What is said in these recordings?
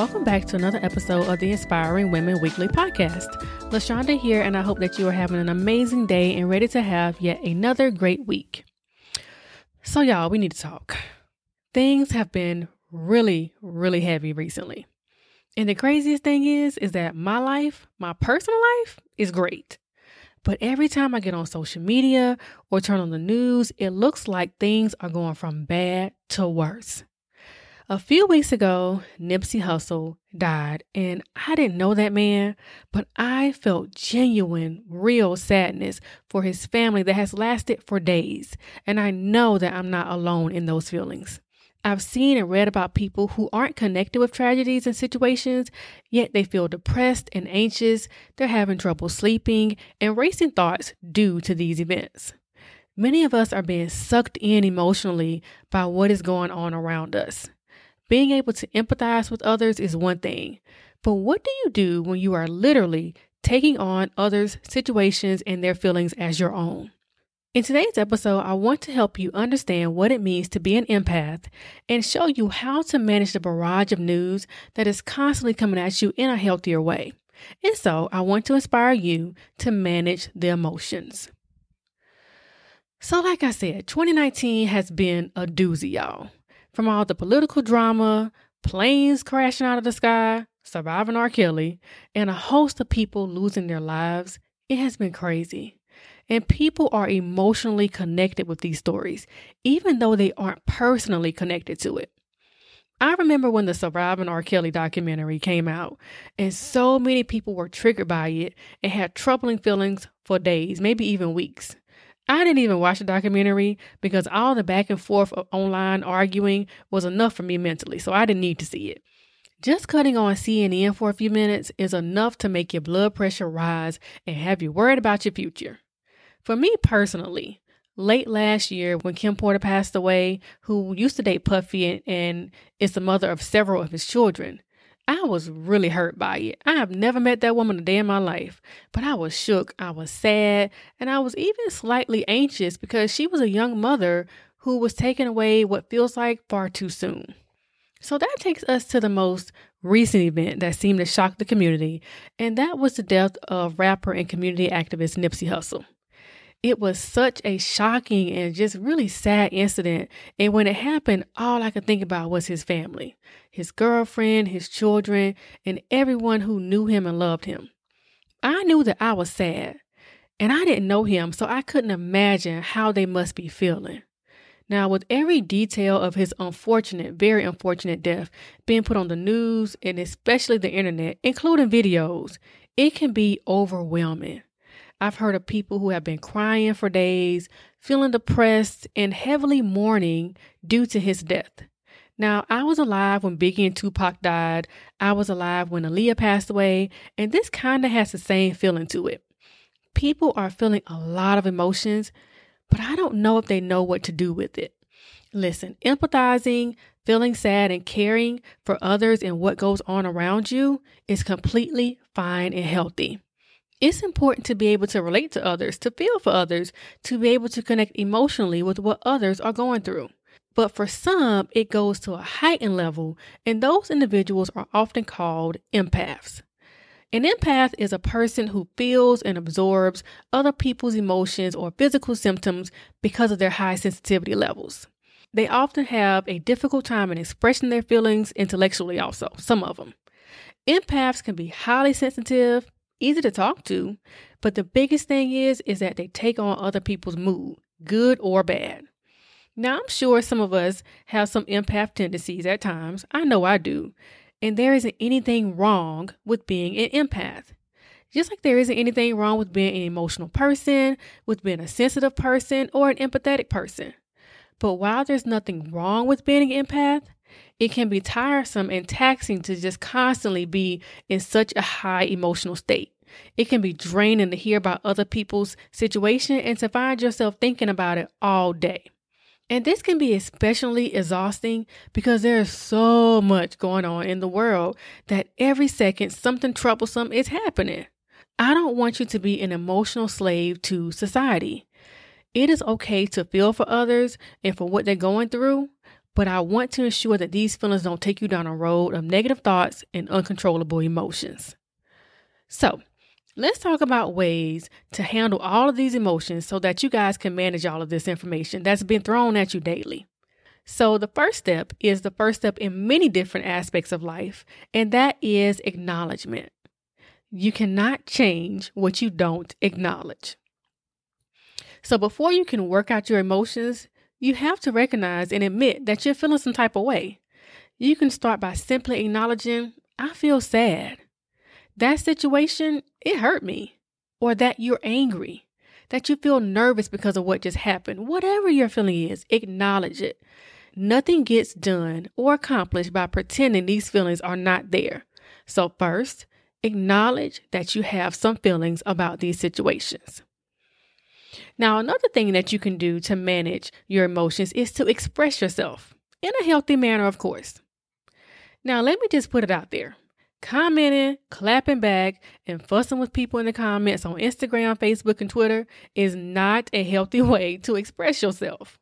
Welcome back to another episode of the Inspiring Women Weekly Podcast. LaShawnda here, and I hope that you are having an amazing day and ready to have yet another great week. So, y'all, we need to talk. Things have been really, really heavy recently. And the craziest thing is, is that my life, my personal life, is great. But every time I get on social media or turn on the news, it looks like things are going from bad to worse. A few weeks ago, Nipsey Hussle died, and I didn't know that man, but I felt genuine, real sadness for his family that has lasted for days, and I know that I'm not alone in those feelings. I've seen and read about people who aren't connected with tragedies and situations, yet they feel depressed and anxious, they're having trouble sleeping, and racing thoughts due to these events. Many of us are being sucked in emotionally by what is going on around us. Being able to empathize with others is one thing, but what do you do when you are literally taking on others' situations and their feelings as your own? In today's episode, I want to help you understand what it means to be an empath and show you how to manage the barrage of news that is constantly coming at you in a healthier way. And so, I want to inspire you to manage the emotions. So, like I said, 2019 has been a doozy, y'all from all the political drama, planes crashing out of the sky, surviving R. Kelly, and a host of people losing their lives, it has been crazy. And people are emotionally connected with these stories, even though they aren't personally connected to it. I remember when the Surviving R. Kelly documentary came out, and so many people were triggered by it and had troubling feelings for days, maybe even weeks. I didn't even watch the documentary because all the back and forth of online arguing was enough for me mentally, so I didn't need to see it. Just cutting on CNN for a few minutes is enough to make your blood pressure rise and have you worried about your future. For me personally, late last year when Kim Porter passed away, who used to date Puffy and, and is the mother of several of his children, I was really hurt by it. I have never met that woman a day in my life, but I was shook, I was sad, and I was even slightly anxious because she was a young mother who was taken away what feels like far too soon. So that takes us to the most recent event that seemed to shock the community, and that was the death of rapper and community activist Nipsey Hussle. It was such a shocking and just really sad incident. And when it happened, all I could think about was his family, his girlfriend, his children, and everyone who knew him and loved him. I knew that I was sad, and I didn't know him, so I couldn't imagine how they must be feeling. Now, with every detail of his unfortunate, very unfortunate death being put on the news and especially the internet, including videos, it can be overwhelming. I've heard of people who have been crying for days, feeling depressed, and heavily mourning due to his death. Now, I was alive when Biggie and Tupac died. I was alive when Aaliyah passed away, and this kind of has the same feeling to it. People are feeling a lot of emotions, but I don't know if they know what to do with it. Listen, empathizing, feeling sad, and caring for others and what goes on around you is completely fine and healthy. It's important to be able to relate to others, to feel for others, to be able to connect emotionally with what others are going through. But for some, it goes to a heightened level, and those individuals are often called empaths. An empath is a person who feels and absorbs other people's emotions or physical symptoms because of their high sensitivity levels. They often have a difficult time in expressing their feelings intellectually, also, some of them. Empaths can be highly sensitive, easy to talk to, but the biggest thing is is that they take on other people's mood, good or bad. Now, I'm sure some of us have some empath tendencies at times. I know I do. And there isn't anything wrong with being an empath. Just like there isn't anything wrong with being an emotional person, with being a sensitive person, or an empathetic person. But while there's nothing wrong with being an empath, It can be tiresome and taxing to just constantly be in such a high emotional state. It can be draining to hear about other people's situation and to find yourself thinking about it all day. And this can be especially exhausting because there is so much going on in the world that every second something troublesome is happening. I don't want you to be an emotional slave to society. It is okay to feel for others and for what they're going through, but I want to ensure that these feelings don't take you down a road of negative thoughts and uncontrollable emotions. So, let's talk about ways to handle all of these emotions so that you guys can manage all of this information that's been thrown at you daily. So, the first step is the first step in many different aspects of life, and that is acknowledgement. You cannot change what you don't acknowledge. So before you can work out your emotions, you have to recognize and admit that you're feeling some type of way. You can start by simply acknowledging, I feel sad. That situation, it hurt me. Or that you're angry. That you feel nervous because of what just happened. Whatever your feeling is, acknowledge it. Nothing gets done or accomplished by pretending these feelings are not there. So, first, acknowledge that you have some feelings about these situations. Now, another thing that you can do to manage your emotions is to express yourself in a healthy manner, of course. Now, let me just put it out there. Commenting, clapping back, and fussing with people in the comments on Instagram, Facebook, and Twitter is not a healthy way to express yourself.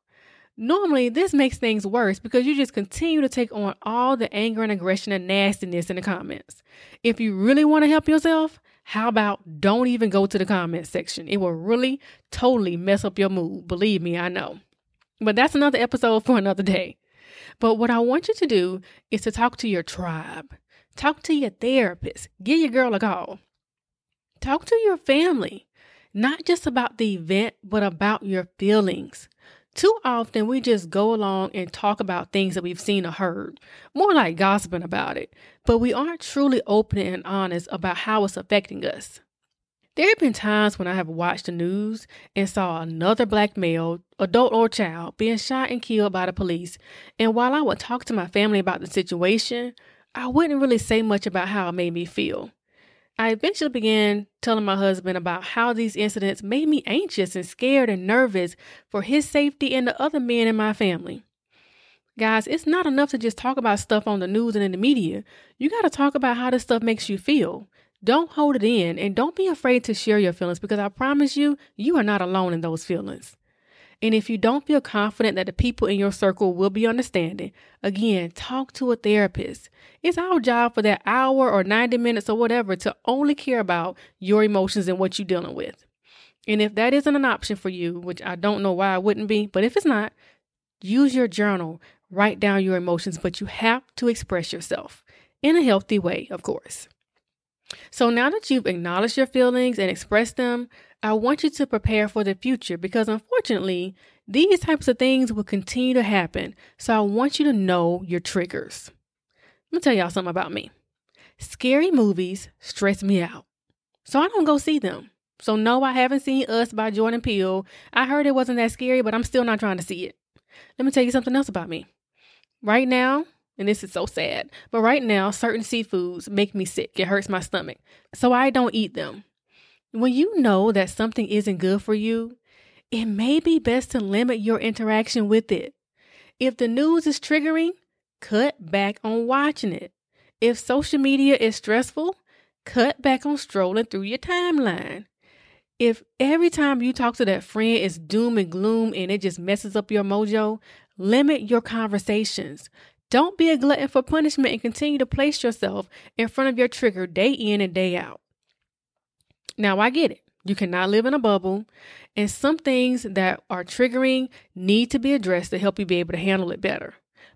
Normally, this makes things worse because you just continue to take on all the anger and aggression and nastiness in the comments. If you really want to help yourself, how about don't even go to the comment section? It will really totally mess up your mood. Believe me, I know. But that's another episode for another day. But what I want you to do is to talk to your tribe. Talk to your therapist. Give your girl a call. Talk to your family, not just about the event, but about your feelings. Too often we just go along and talk about things that we've seen or heard, more like gossiping about it, but we aren't truly open and honest about how it's affecting us. There have been times when I have watched the news and saw another black male, adult or child, being shot and killed by the police, and while I would talk to my family about the situation, I wouldn't really say much about how it made me feel. I eventually began telling my husband about how these incidents made me anxious and scared and nervous for his safety and the other men in my family. Guys, it's not enough to just talk about stuff on the news and in the media. You got to talk about how this stuff makes you feel. Don't hold it in and don't be afraid to share your feelings because I promise you, you are not alone in those feelings. And if you don't feel confident that the people in your circle will be understanding, again, talk to a therapist. It's our job for that hour or 90 minutes or whatever to only care about your emotions and what you're dealing with. And if that isn't an option for you, which I don't know why it wouldn't be, but if it's not, use your journal, write down your emotions, but you have to express yourself in a healthy way, of course. So now that you've acknowledged your feelings and expressed them, I want you to prepare for the future because unfortunately, these types of things will continue to happen. So I want you to know your triggers. Let me tell y'all something about me. Scary movies stress me out. So I don't go see them. So no, I haven't seen Us by Jordan Peele. I heard it wasn't that scary, but I'm still not trying to see it. Let me tell you something else about me. Right now, and this is so sad, but right now, certain seafoods make me sick. It hurts my stomach. So I don't eat them. When you know that something isn't good for you, it may be best to limit your interaction with it. If the news is triggering, cut back on watching it. If social media is stressful, cut back on strolling through your timeline. If every time you talk to that friend is doom and gloom and it just messes up your mojo, limit your conversations. Don't be a glutton for punishment and continue to place yourself in front of your trigger day in and day out. Now, I get it. You cannot live in a bubble, and some things that are triggering need to be addressed to help you be able to handle it better.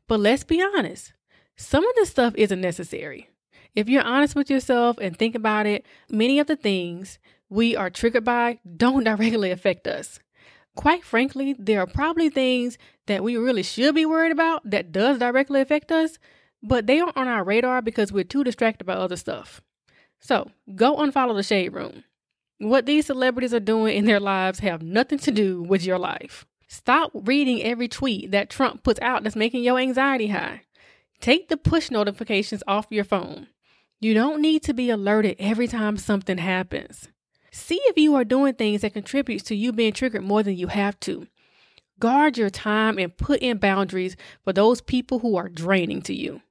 But let's be honest, some of this stuff isn't necessary. If you're honest with yourself and think about it, many of the things we are triggered by don't directly affect us. Quite frankly, there are probably things that we really should be worried about that does directly affect us, but they aren't on our radar because we're too distracted by other stuff. So, go unfollow the shade room. What these celebrities are doing in their lives have nothing to do with your life. Stop reading every tweet that Trump puts out that's making your anxiety high. Take the push notifications off your phone. You don't need to be alerted every time something happens. See if you are doing things that contributes to you being triggered more than you have to. Guard your time and put in boundaries for those people who are draining to you.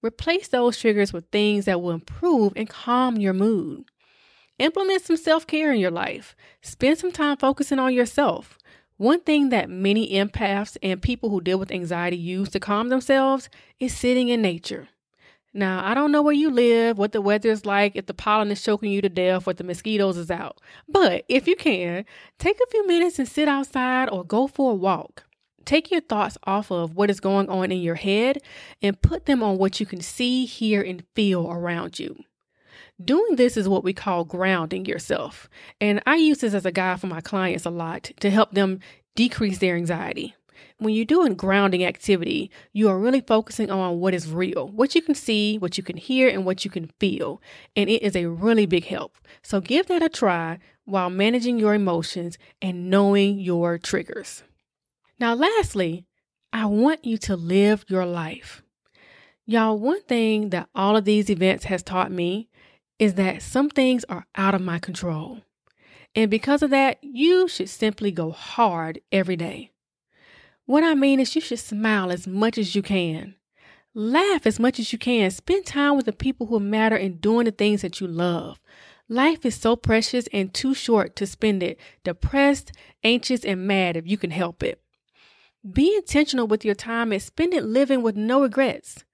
Replace those triggers with things that will improve and calm your mood. Implement some self care in your life. Spend some time focusing on yourself. One thing that many empaths and people who deal with anxiety use to calm themselves is sitting in nature. Now, I don't know where you live, what the weather is like, if the pollen is choking you to death, or the mosquitoes is out. But if you can, take a few minutes and sit outside or go for a walk. Take your thoughts off of what is going on in your head and put them on what you can see, hear, and feel around you. Doing this is what we call grounding yourself. And I use this as a guide for my clients a lot to help them decrease their anxiety when you're doing grounding activity, you are really focusing on what is real, what you can see, what you can hear, and what you can feel. And it is a really big help. So give that a try while managing your emotions and knowing your triggers. Now, lastly, I want you to live your life. Y'all, one thing that all of these events has taught me is that some things are out of my control. And because of that, you should simply go hard every day. What I mean is, you should smile as much as you can. Laugh as much as you can. Spend time with the people who matter and doing the things that you love. Life is so precious and too short to spend it depressed, anxious, and mad if you can help it. Be intentional with your time and spend it living with no regrets.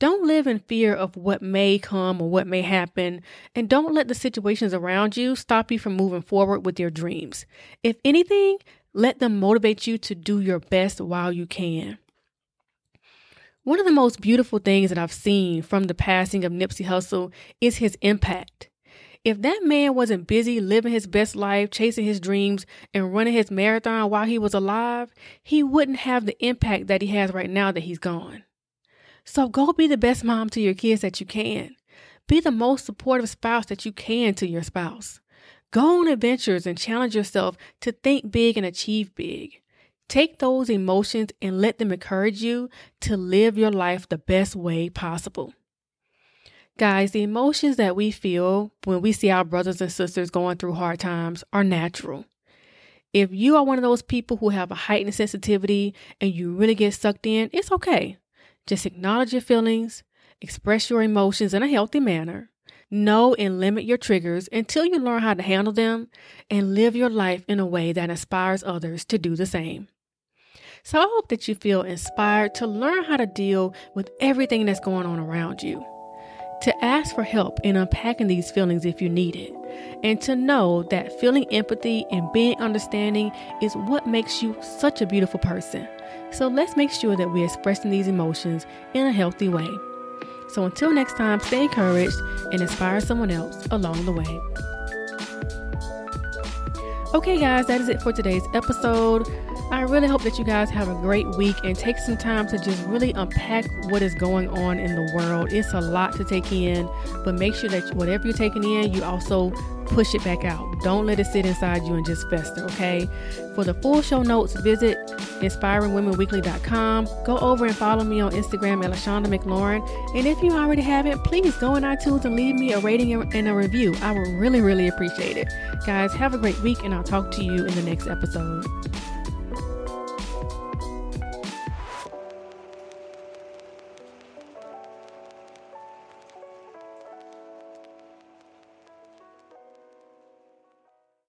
Don't live in fear of what may come or what may happen, and don't let the situations around you stop you from moving forward with your dreams. If anything, let them motivate you to do your best while you can. One of the most beautiful things that I've seen from the passing of Nipsey Hussle is his impact. If that man wasn't busy living his best life, chasing his dreams, and running his marathon while he was alive, he wouldn't have the impact that he has right now that he's gone. So go be the best mom to your kids that you can. Be the most supportive spouse that you can to your spouse. Go on adventures and challenge yourself to think big and achieve big. Take those emotions and let them encourage you to live your life the best way possible. Guys, the emotions that we feel when we see our brothers and sisters going through hard times are natural. If you are one of those people who have a heightened sensitivity and you really get sucked in, it's okay. Just acknowledge your feelings, express your emotions in a healthy manner, Know and limit your triggers until you learn how to handle them and live your life in a way that inspires others to do the same. So I hope that you feel inspired to learn how to deal with everything that's going on around you, to ask for help in unpacking these feelings if you need it, and to know that feeling empathy and being understanding is what makes you such a beautiful person. So let's make sure that we're expressing these emotions in a healthy way. So until next time, stay encouraged and inspire someone else along the way. Okay, guys, that is it for today's episode. I really hope that you guys have a great week and take some time to just really unpack what is going on in the world. It's a lot to take in, but make sure that whatever you're taking in, you also push it back out. Don't let it sit inside you and just fester, okay? For the full show notes, visit inspiringwomenweekly.com. Go over and follow me on Instagram at LaShawnda McLaurin. And if you already haven't, please go on iTunes and leave me a rating and a review. I would really, really appreciate it. Guys, have a great week, and I'll talk to you in the next episode.